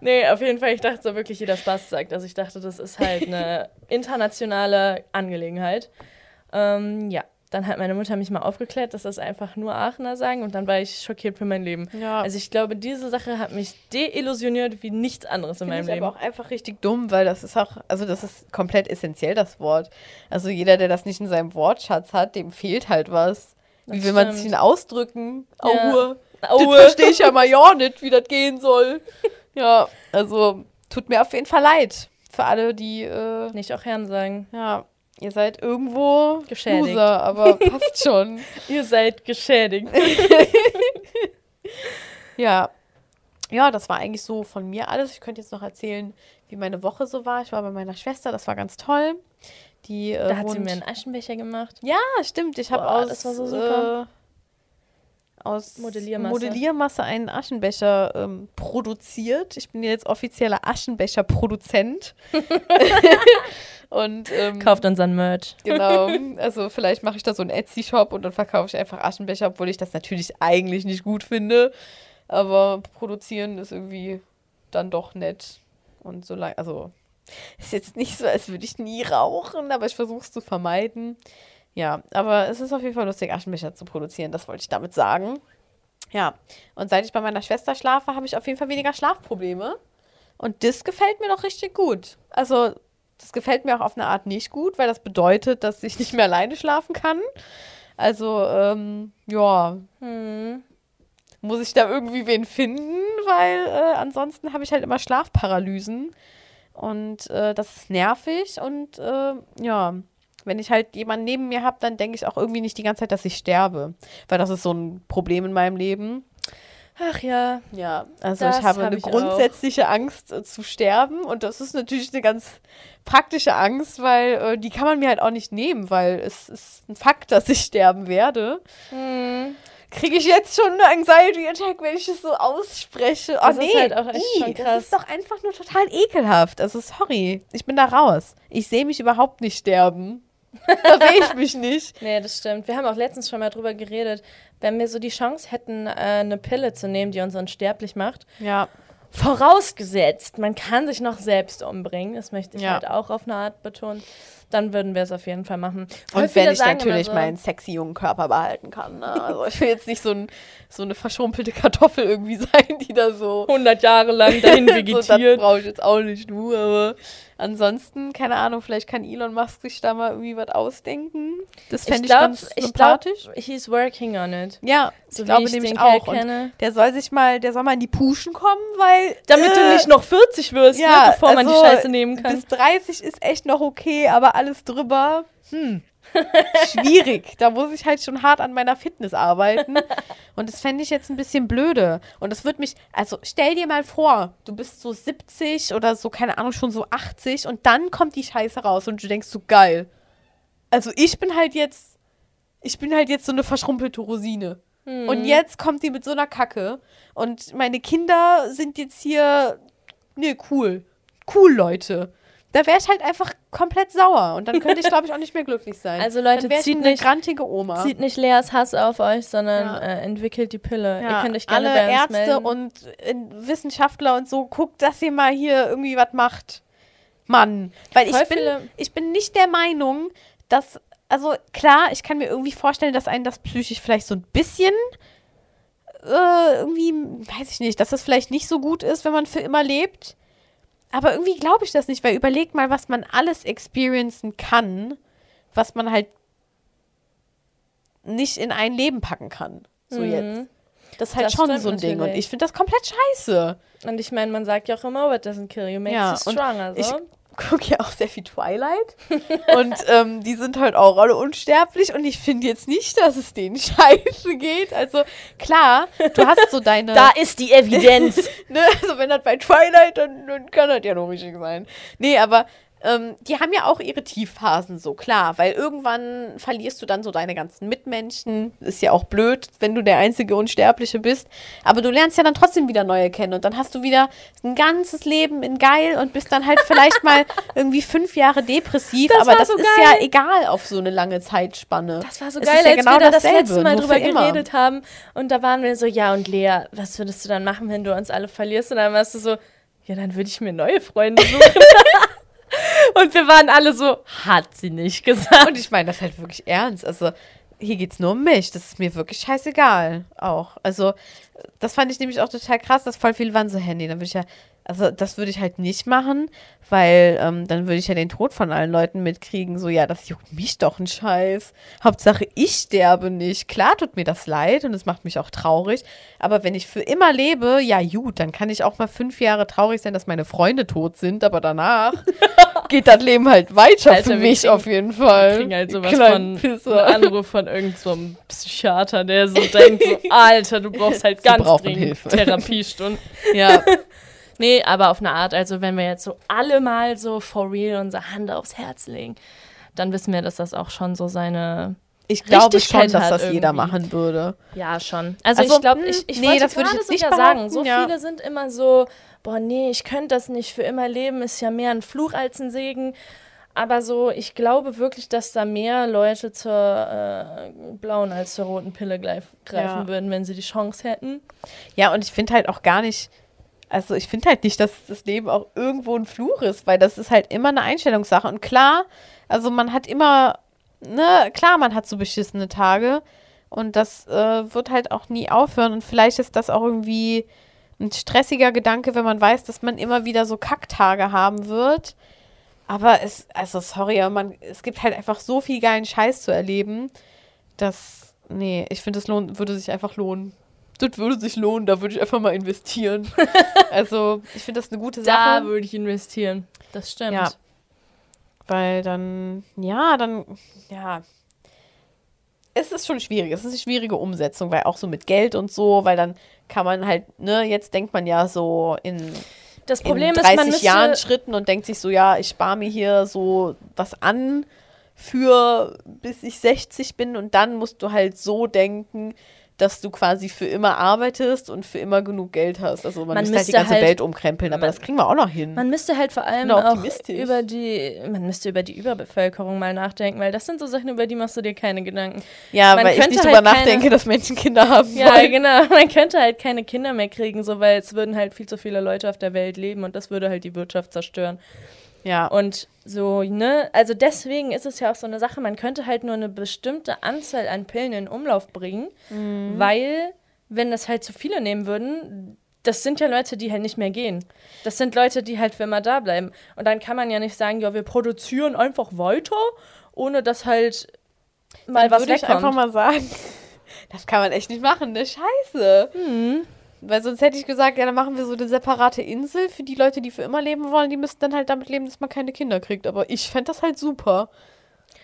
nee, auf jeden Fall, ich dachte so wirklich, jeder Spaß sagt. Also ich dachte, das ist halt eine internationale Angelegenheit. Ähm, ja, dann hat meine Mutter mich mal aufgeklärt, dass das einfach nur Aachener sagen und dann war ich schockiert für mein Leben. Ja. Also ich glaube, diese Sache hat mich deillusioniert wie nichts anderes in Finde meinem ich Leben. aber auch einfach richtig dumm, weil das ist auch, also das ist komplett essentiell, das Wort. Also jeder, der das nicht in seinem Wortschatz hat, dem fehlt halt was. Wie Das will man sich denn ausdrücken? Ja. Aue. Aue. verstehe ich ja mal ja nicht, wie das gehen soll. Ja, also tut mir auf jeden Fall leid. Für alle, die, äh, Nicht auch Herm sagen. ja, ihr seid irgendwo Geschädigt. Loser, aber passt schon. Ihr seid geschädigt. Ja. Ja, das war eigentlich so von mir alles. Ich könnte jetzt noch erzählen, wie meine Woche so war. Ich war bei meiner Schwester, das war ganz toll. Die, äh, Da hat sie mir einen Aschenbecher gemacht. Ja, stimmt. Ich habe aus, das war so super. Äh, aus Modelliermasse. Modelliermasse einen Aschenbecher ähm, produziert. Ich bin jetzt offizieller Aschenbecher-Produzent. und ähm, Kauft unseren Merch. genau, also vielleicht mache ich da so einen Etsy-Shop und dann verkaufe ich einfach Aschenbecher, obwohl ich das natürlich eigentlich nicht gut finde. Aber produzieren ist irgendwie dann doch nett. Und so lange, also ist jetzt nicht so, als würde ich nie rauchen, aber ich versuche es zu vermeiden. Ja, aber es ist auf jeden Fall lustig, Aschenbecher zu produzieren, das wollte ich damit sagen. Ja, und seit ich bei meiner Schwester schlafe, habe ich auf jeden Fall weniger Schlafprobleme. Und das gefällt mir doch richtig gut. Also, das gefällt mir auch auf eine Art nicht gut, weil das bedeutet, dass ich nicht mehr alleine schlafen kann. Also, ähm, ja, Hm. muss ich da irgendwie wen finden, weil äh, ansonsten habe ich halt immer Schlafparalysen. Und äh, das ist nervig. Und äh, ja, wenn ich halt jemanden neben mir habe, dann denke ich auch irgendwie nicht die ganze Zeit, dass ich sterbe. Weil das ist so ein Problem in meinem Leben. Ach ja. Ja, also Das ich habe hab eine ich auch. grundsätzliche Angst äh, zu sterben. Und das ist natürlich eine ganz praktische Angst, weil äh, die kann man mir halt auch nicht nehmen, weil es ist ein Fakt, dass ich sterben werde Hm. kriege ich jetzt schon eine Anxiety Attack, wenn ich es so ausspreche. Oh, Das ist nee, halt auch echt ih, schon Das krass. ist doch einfach nur total ekelhaft. Also sorry, ich bin da raus. Ich sehe mich überhaupt nicht sterben. Da sehe ich mich nicht. Nee, das stimmt. Wir haben auch letztens schon mal drüber geredet, wenn wir so die Chance hätten, äh, eine Pille zu nehmen, die uns unsterblich macht. Ja, Vorausgesetzt, man kann sich noch selbst umbringen, das möchte ich Ja. halt auch auf eine Art betonen, dann würden wir es auf jeden Fall machen. Voll und wenn ich natürlich so, meinen sexy jungen Körper behalten kann. Ne? Also ich will jetzt nicht so, ein, so eine verschrumpelte Kartoffel irgendwie sein, die da so 100 Jahre lang dahin so, das vegetiert. brauche ich jetzt auch nicht, du, aber ansonsten, keine Ahnung, vielleicht kann Elon Musk sich da mal irgendwie was ausdenken. Das ich fände ich, glaube, ganz ich sympathisch. he's working on it. Ja, So ich glaube ich nämlich auch. Der soll sich mal, der soll mal in die Puschen kommen, weil. Damit du äh, nicht noch 40 wirst, ja, ne, bevor man die also, Scheiße nehmen kann. Bis 30 ist echt noch okay, aber alles drüber, hm. Schwierig. Da muss ich halt schon hart an meiner Fitness arbeiten. Und das fände ich jetzt ein bisschen blöde. Und das wird mich, also stell dir mal vor, du bist so 70 oder so, keine Ahnung, schon so 80 und dann kommt die Scheiße raus und du denkst so, geil. Also ich bin halt jetzt, ich bin halt jetzt so eine verschrumpelte Rosine. Und jetzt kommt die mit so einer Kacke. Und meine Kinder sind jetzt hier, nee, cool. Cool, Leute. Da wäre ich halt einfach komplett sauer. Und dann könnte ich, glaube ich, auch nicht mehr glücklich sein. Also, Leute, zieht eine nicht- grantige Oma. Zieht nicht Leas Hass auf euch, sondern Ja. äh, entwickelt die Pille. Ja, Ihr könnt euch gerne alle bei uns Ärzte melden. und äh, Wissenschaftler und so, guckt, dass ihr mal hier irgendwie was macht. Mann. Weil Voll ich bin, viele- ich bin nicht der Meinung, dass, also klar, ich kann mir irgendwie vorstellen, dass einen das psychisch vielleicht so ein bisschen äh, irgendwie, weiß ich nicht, dass das vielleicht nicht so gut ist, wenn man für immer lebt. Aber irgendwie glaube ich das nicht, weil überlegt mal, was man alles experiencen kann, was man halt nicht in ein Leben packen kann. So Mhm. jetzt. Das ist halt Das schon so ein Ding. Und ich finde das komplett scheiße. Und ich meine, man sagt ja auch immer, what doesn't kill you makes Ja, you stronger. ich- So. Gucke ja auch sehr viel Twilight. und ähm, die sind halt auch alle unsterblich. Und ich finde jetzt nicht, dass es denen scheiße geht. Also klar, du hast so deine. ist die Evidenz. ne? Also wenn das bei Twilight, dann, dann kann das ja noch richtig sein. Nee, aber ähm, die haben ja auch ihre Tiefphasen so, klar. Weil irgendwann verlierst du dann so deine ganzen Mitmenschen. Ist ja auch blöd, wenn du der einzige Unsterbliche bist. Aber du lernst ja dann trotzdem wieder neue kennen. Und dann hast du wieder ein ganzes Leben in geil und bist dann halt vielleicht mal irgendwie fünf Jahre depressiv. Das aber das so ist geil. ja egal auf so eine lange Zeitspanne. Das war so Es geil, ja als genau wir da das letzte Mal drüber immer. geredet haben. Und da waren wir so, ja und Lea, was würdest du dann machen, wenn du uns alle verlierst? Und dann warst du so, ja, dann würde ich mir neue Freunde suchen. und wir waren alle so, hat sie nicht gesagt. Und ich meine das halt wirklich ernst. Also, hier geht's nur um mich. Das ist mir wirklich scheißegal. Auch. Also, das fand ich nämlich auch total krass, dass voll viele waren so, Handy, dann würde ich ja. Also, das würde ich halt nicht machen, weil ähm, dann würde ich ja den Tod von allen Leuten mitkriegen. So, ja, das juckt mich doch ein Scheiß. Hauptsache, ich sterbe nicht. Klar tut mir das leid und es macht mich auch traurig. Aber wenn ich für immer lebe, ja, gut, dann kann ich auch mal fünf Jahre traurig sein, dass meine Freunde tot sind. Aber danach geht das Leben halt weiter Alter, für wir mich kriegen- auf jeden Fall. Ich krieg halt sowas Kleinen von Pisser. Anruf von irgendeinem so Psychiater, der so denkt, so, Alter, du brauchst halt ganz dringend Hilfe. Therapiestunden. Ja, Nee, aber auf eine Art, also wenn wir jetzt so alle mal so for real unsere Hand aufs Herz legen, dann wissen wir, dass das auch schon so seine, ich glaube schon, dass das jeder irgendwie. machen würde. ja schon. Also, Also, ich glaube, ich, ich nee, wollte das würde ich jetzt nicht sagen, so ja. viele sind immer so, boah nee, ich könnte das nicht für immer leben, ist ja mehr ein Fluch als ein Segen. Aber so, ich glaube wirklich, dass da mehr Leute zur äh, blauen als zur roten Pille greif, greifen Ja. würden, wenn sie die Chance hätten. Ja, und ich finde halt auch gar nicht, also ich finde halt nicht, dass das Leben auch irgendwo ein Fluch ist, weil das ist halt immer eine Einstellungssache. Und klar, also man hat immer, ne, klar, man hat so beschissene Tage und das äh, wird halt auch nie aufhören. Und vielleicht ist das auch irgendwie ein stressiger Gedanke, wenn man weiß, dass man immer wieder so Kacktage haben wird. Aber es, also sorry, aber man, es gibt halt einfach so viel geilen Scheiß zu erleben, dass, nee, ich finde, es lohnt, würde sich einfach lohnen. Das würde sich lohnen, da würde ich einfach mal investieren. also, ich finde das eine gute Da Sache. würde ich investieren. Das stimmt. Ja. Weil dann, ja, dann, ja. Es ist schon schwierig. Es ist eine schwierige Umsetzung, weil auch so mit Geld und so, weil dann kann man halt, ne, jetzt denkt man ja so in, Das in Problem 30 ist, man müsste, Jahren Schritten und denkt sich so, ja, ich spare mir hier so was an für bis ich 60 bin. Und dann musst du halt so denken, dass du quasi für immer arbeitest und für immer genug Geld hast. Also man, Man müsste halt die ganze halt- Welt umkrempeln, aber man- das kriegen wir auch noch hin. Man müsste halt vor allem auch über die, man müsste über die Überbevölkerung mal nachdenken, weil das sind so Sachen, über die machst du dir keine Gedanken. ja, man weil ich nicht halt keine- nachdenke, dass Menschen Kinder haben Ja, wollen. genau. Man könnte halt keine Kinder mehr kriegen, so weil es würden halt viel zu viele Leute auf der Welt leben und das würde halt die Wirtschaft zerstören. Ja, Und so, ne, also deswegen ist es ja auch so eine Sache, man könnte halt nur eine bestimmte Anzahl an Pillen in Umlauf bringen, Mhm. weil, wenn das halt zu viele nehmen würden, das sind ja Leute, die halt nicht mehr gehen. Das sind Leute, die halt für immer da bleiben. Und dann kann man ja nicht sagen, ja, wir produzieren einfach weiter, ohne dass halt mal dann was würde ich wegkommt. einfach mal sagen, das kann man echt nicht machen, ne? Scheiße. Hm. Weil sonst hätte ich gesagt, ja, dann machen wir so eine separate Insel für die Leute, die für immer leben wollen. Die müssten dann halt damit leben, dass man keine Kinder kriegt. Aber ich fände das halt super.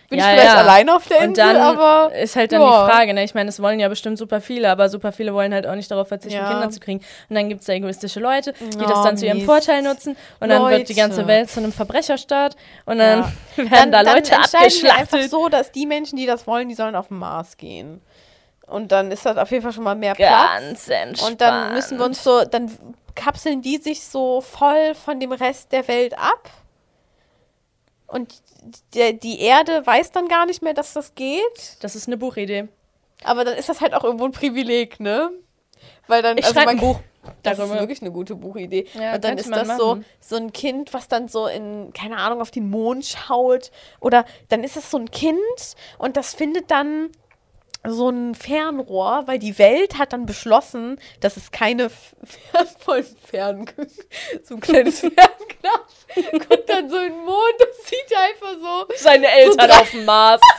Bin Ja, ich vielleicht ja. alleine auf der Und Insel, dann aber ist halt dann ja. die Frage, ne? Ich meine, es wollen ja bestimmt super viele, aber super viele wollen halt auch nicht darauf verzichten, Ja. Kinder zu kriegen. Und dann gibt es da egoistische Leute, die Oh, das dann zu ihrem Mist. Vorteil nutzen. Und dann wird die Leute. ganze Welt zu einem Verbrecherstaat. Und dann werden dann, da dann Leute entscheiden wir einfach abgeschlachtet. so, dass die Menschen, die das wollen, die sollen auf den Mars gehen. Und dann ist das auf jeden Fall schon mal mehr Platz. Ganz entspannt. Und dann müssen wir uns so, dann kapseln die sich so voll von dem Rest der Welt ab. Und der, die Erde weiß dann gar nicht mehr, dass das geht. Das ist eine Buchidee. Aber dann ist das halt auch irgendwo ein Privileg, ne? Weil dann, Ich also schreibe ein Buch Das ist wirklich eine gute Buchidee. Ja, und dann ist das so, so ein Kind, was dann so in, keine Ahnung, auf den Mond schaut. Oder dann ist es so ein Kind und das findet dann so ein Fernrohr, weil die Welt hat dann beschlossen, dass es keine voll Fern so ein kleines Fernglas guckt dann so in den Mond und sieht einfach so Seine Eltern drei- auf dem Mars.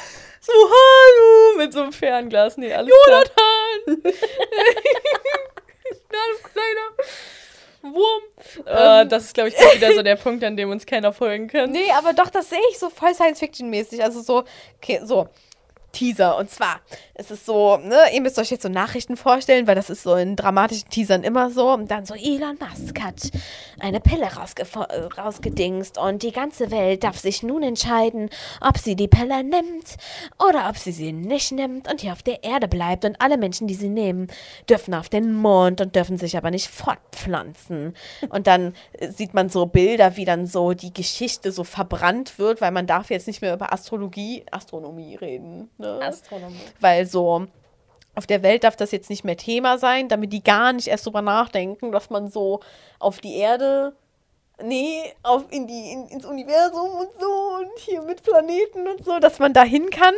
So, hallo, mit so einem Fernglas. Nee, alles Jonathan! Na, du kleiner Wurm. Äh, das ist, glaube ich, wieder so der Punkt, an dem uns keiner folgen kann. Nee, aber doch, das sehe ich so voll Science-Fiction-mäßig. Also so, okay, so, Teaser. Und zwar ist es so, ne, ihr müsst euch jetzt so Nachrichten vorstellen, weil das ist so in dramatischen Teasern immer so. Und dann so, Elon Musk hat eine Pille rausgedingst und die ganze Welt darf sich nun entscheiden, ob sie die Pille nimmt oder ob sie sie nicht nimmt und hier auf der Erde bleibt. Und alle Menschen, die sie nehmen, dürfen auf den Mond und dürfen sich aber nicht fortpflanzen. Und dann sieht man so Bilder, wie dann so die Geschichte so verbrannt wird, weil man darf jetzt nicht mehr über Astrologie, Astronomie reden. Ne? Astronomie. Weil so auf der Welt darf das jetzt nicht mehr Thema sein, damit die gar nicht erst drüber nachdenken, dass man so auf die Erde, nee, auf in die, in, ins Universum und so und hier mit Planeten und so, dass man da hin kann.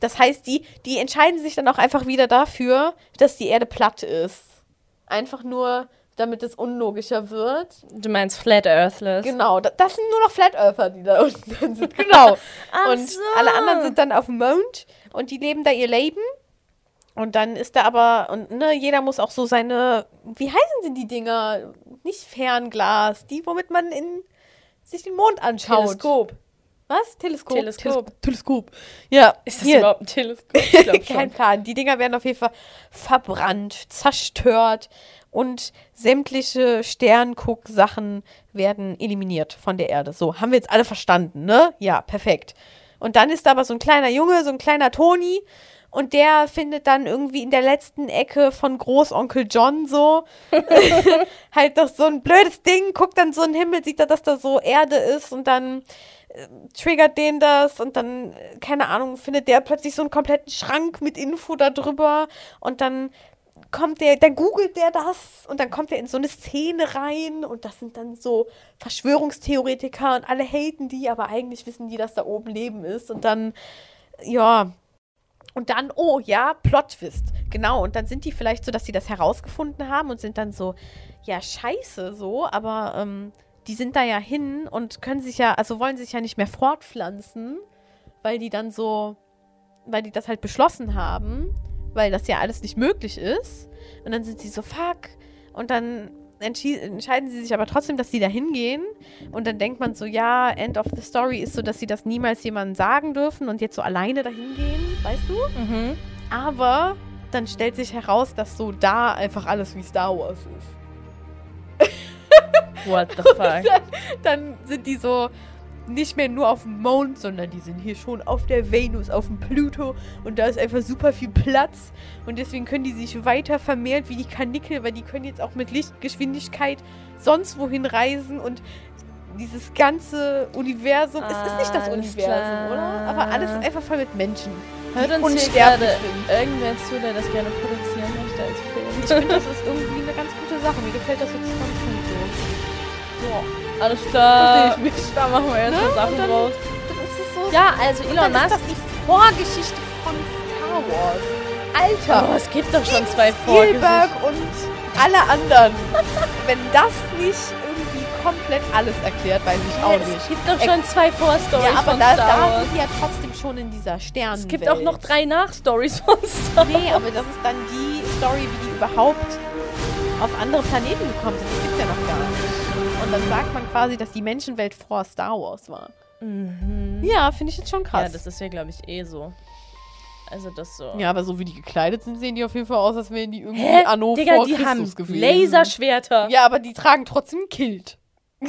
Das heißt, die, die entscheiden sich dann auch einfach wieder dafür, dass die Erde platt ist. Einfach nur, damit es unlogischer wird. Du meinst Flat Earthless? Genau, das sind nur noch Flat Earther, die da unten sind. Genau. und so. alle anderen sind dann auf dem Mond und die leben da ihr Leben. Und dann ist da aber, und ne, jeder muss auch so seine, wie heißen denn die Dinger? Nicht Fernglas, die, womit man in, sich den Mond anschaut. Teleskop. Was? Teleskop. Teleskop. Teleskop. Ja. Ist das hier. überhaupt ein Teleskop? Kein Plan. Die Dinger werden auf jeden Fall verbrannt, zerstört und sämtliche Sternguck-Sachen werden eliminiert von der Erde. So, haben wir jetzt alle verstanden, ne? Ja, perfekt. Und dann ist da aber so ein kleiner Junge, so ein kleiner Toni, und der findet dann irgendwie in der letzten Ecke von Großonkel John so halt doch so ein blödes Ding, guckt dann so in den Himmel, sieht er, dass da so Erde ist und dann äh, triggert den das und dann, äh, keine Ahnung, findet der plötzlich so einen kompletten Schrank mit Info darüber und dann kommt der, dann googelt der das und dann kommt er in so eine Szene rein und das sind dann so Verschwörungstheoretiker und alle haten die, aber eigentlich wissen die, dass da oben Leben ist und dann, ja. Und dann, oh ja, Plot-Twist. Genau, und dann sind die vielleicht so, dass sie das herausgefunden haben und sind dann so, ja, scheiße, so, aber ähm, die sind da ja hin und können sich ja, also wollen sich ja nicht mehr fortpflanzen, weil die dann so, weil die das halt beschlossen haben weil das ja alles nicht möglich ist. Und dann sind sie so, fuck. Und dann entscheiden sie sich aber trotzdem, dass sie da hingehen. Und dann denkt man so, ja, End of the Story ist so, dass sie das niemals jemandem sagen dürfen und jetzt so alleine dahin gehen, weißt du? Mhm. Aber dann stellt sich heraus, dass so da einfach alles wie Star Wars ist. What the fuck? Dann, dann, sind die so, nicht mehr nur auf dem Mond, sondern die sind hier schon auf der Venus, auf dem Pluto und da ist einfach super viel Platz und deswegen können die sich weiter vermehren wie die Kanickel, weil die können jetzt auch mit Lichtgeschwindigkeit sonst wohin reisen und dieses ganze Universum, ah, es ist nicht das Universum, klar. oder? Aber alles ist einfach voll mit Menschen. Hört uns hier gerade irgendwer zu, der das gerne produzieren möchte als Film. Ich finde, das ist irgendwie eine ganz gute Sache. Mir gefällt das jetzt ganz gut so. Ja. Alles klar. Das ich Da machen wir jetzt ne? Sachen dann, raus. So ja, also Elon Musk. Das ist die Vorgeschichte von Star Wars. Alter. Oh, es gibt doch schon zwei Vorgeschichten. und alle anderen. Wenn das nicht irgendwie komplett alles erklärt, weiß ich auch nicht. Es gibt doch schon zwei Vorstories ja, aber da, da sind die ja trotzdem schon in dieser Sternen. Es gibt auch noch drei Nachstories von Star Wars. Nee, aber das ist dann die Story, wie die überhaupt auf andere Planeten gekommen sind. Das gibt ja noch dann sagt man quasi, dass die Menschenwelt vor Star Wars war. Mhm. Ja, finde ich jetzt schon krass. Ja, das ist ja, glaube ich, eh so. Also das so. Ja, aber so wie die gekleidet sind, sehen die auf jeden Fall aus, als wären die irgendwie Hä? Anno Digga, vor die Christus haben gewesen. Laserschwerter. Ja, aber die tragen trotzdem Kilt.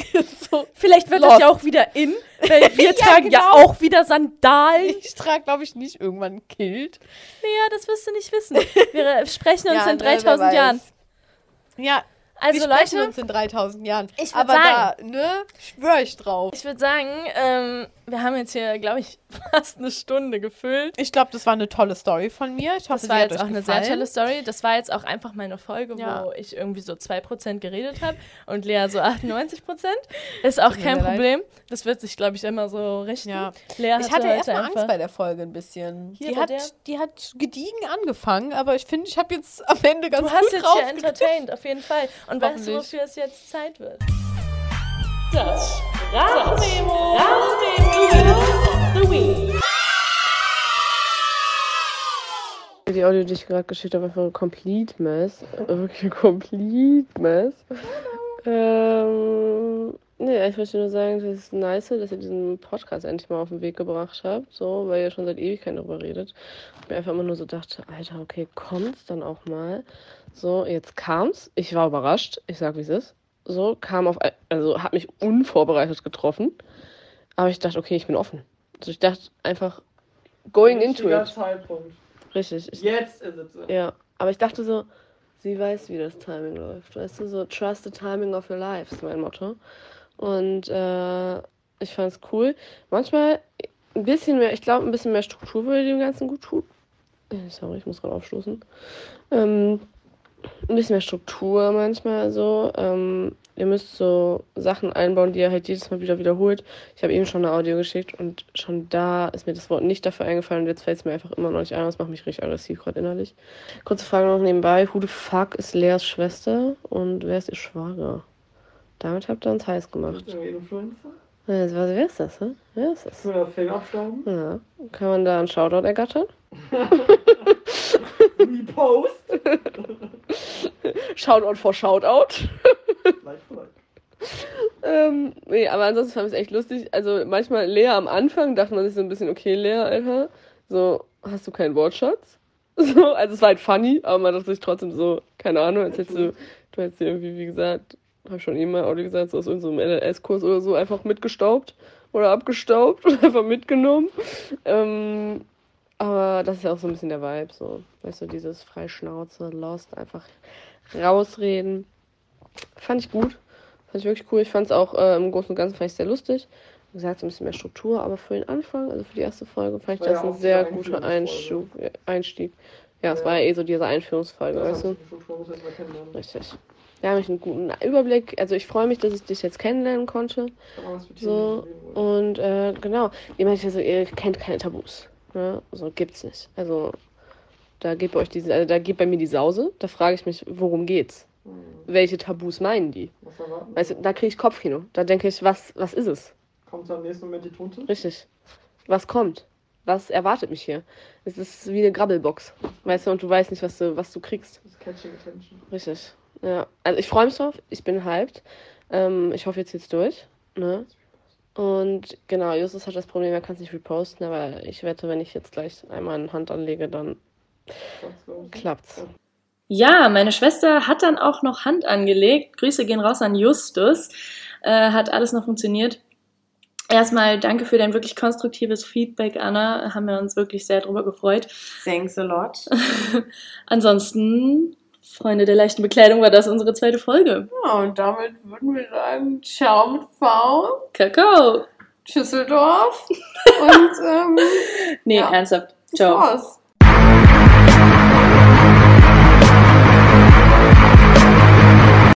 so, Vielleicht wird Lost. das ja auch wieder in, weil wir ja, tragen genau. ja auch wieder Sandalen. Ich trage, glaube ich, nicht irgendwann ein Kilt. Naja, das wirst du nicht wissen. Wir sprechen uns ja, in 3000 ne, Jahren. Ja, also wir Leute, uns in 3000 Jahren. Ich Aber sagen, da, ne, schwöre ich drauf. Ich würde sagen, ähm, wir haben jetzt hier, glaube ich, fast eine Stunde gefüllt. Ich glaube, das war eine tolle Story von mir. Ich hoffe, das war jetzt auch eine sehr tolle Story. Das war jetzt auch einfach meine Folge, ja. wo ich irgendwie so 2% geredet habe und Lea so 98%. Ist auch kein Problem. Leid. Das wird sich, glaube ich, immer so richten. Ja. Lea ich hatte erstmal Angst bei der Folge ein bisschen. Die hat, die hat gediegen angefangen, aber ich finde, ich habe jetzt am Ende ganz du gut Du hast jetzt ja entertained, auf jeden Fall. Und weißt du, wofür es jetzt Zeit wird? Das Sprachdemo. Sprachdemo the Week. Die Audio, die ich gerade geschickt habe, einfach ein Complete Mess. Wirklich ein Complete Mess. Ähm, nee, ich möchte nur sagen, das ist nice, dass ihr diesen Podcast endlich mal auf den Weg gebracht habt, so, weil ihr schon seit Ewigkeiten darüber redet. Ich mir einfach immer nur so dachte, Alter, okay, kommt's dann auch mal. So, jetzt kam's. Ich war überrascht. Ich sag, wie es ist. So, kam auf, also hat mich unvorbereitet getroffen. Aber ich dachte, okay, ich bin offen. Also ich dachte einfach, going into it. Zeitpunkt. Richtig. Ich, Jetzt ist es so. ja, aber ich dachte so, sie weiß, wie das Timing läuft. Weißt du, so trust the timing of your life ist mein Motto. Und äh, ich fand's cool. Manchmal ein bisschen mehr, ich glaube, ein bisschen mehr Struktur würde dem Ganzen gut tun. Äh, Sorry, ich muss gerade aufstoßen. Ähm, ein bisschen mehr Struktur manchmal so. Ähm, ihr müsst so Sachen einbauen, die ihr halt jedes Mal wieder wiederholt. Ich habe eben schon eine Audio geschickt und schon da ist mir das Wort nicht dafür eingefallen und jetzt fällt es mir einfach immer noch nicht ein. Das macht mich richtig aggressiv gerade innerlich. Kurze Frage noch nebenbei. Who the fuck ist Leas Schwester und wer ist ihr Schwager? Damit habt ihr uns heiß gemacht. Influencer? Ja, was- Wer ist das? Hä? Wer ist das? Können wir das Fame abstauben? Ja. Kann man da einen Shoutout ergattern? Repost? Shoutout for Shoutout. For like. Ähm, nee, aber ansonsten fand ich es echt lustig. Also manchmal Lea am Anfang dachte man sich so ein bisschen, okay, Lea, Alter, so, hast du keinen Wortschatz? So, also es war halt funny, aber man dachte sich trotzdem so, keine Ahnung, als hättest du, du hättest dir irgendwie, wie gesagt, hab ich schon eben mal Audio gesagt, so aus irgendeinem LLS-Kurs oder so einfach mitgestaubt oder abgestaubt und einfach mitgenommen. Ähm, aber das ist ja auch so ein bisschen der Vibe, so, weißt du, dieses Freischnauze, Lost, einfach rausreden. Fand ich gut. Fand ich wirklich cool. Ich fand es auch äh, im Großen und Ganzen fand ich sehr lustig. Wie gesagt, so ein bisschen mehr Struktur, aber für den Anfang, also für die erste Folge, fand ich War ja das ein sehr guter. Einstieg. äh, Einstieg. Ja, es Ja. war ja eh so diese Einführungsfolge, Das weißt du? Richtig. Da habe ich einen guten Überblick. Also ich freue mich, dass ich dich jetzt kennenlernen konnte. So, Und äh, genau, ihr meint ja so, ihr kennt keine Tabus. Ne? So gibt's nicht. Also da geht bei euch diese, also da geht bei mir die Sause. Da frage ich mich, worum geht's? Hm, Welche Tabus meinen die? Was erwarten? Weißt du, da kriege ich Kopfkino. Da denke ich, was, was ist es? Kommt am nächsten Moment die Tunte? Richtig. Was kommt? Was erwartet mich hier? Es ist wie eine Grabbelbox. Weißt du, und du weißt nicht, was du, was du kriegst. Das ist Catching Attention. Richtig. Ja. Also ich freue mich drauf. Ich bin hyped. Ähm, ich hoffe, jetzt geht's durch. Ne? Und genau, Justus hat das Problem, er kann es nicht reposten, aber ich wette, wenn ich jetzt gleich einmal eine Hand anlege, dann ich. klappt's. Ja, meine Schwester hat dann auch noch Hand angelegt. Grüße gehen raus an Justus. Äh, hat alles noch funktioniert. Erstmal danke für dein wirklich konstruktives Feedback, Anna. Haben wir uns wirklich sehr drüber gefreut. Thanks a lot. Ansonsten, Freunde der leichten Bekleidung, war das unsere zweite Folge. Ja, und damit würden wir sagen, ciao mit V, Kakao. Schüsseldorf und ähm, Nee, Ja. ernsthaft. Ciao.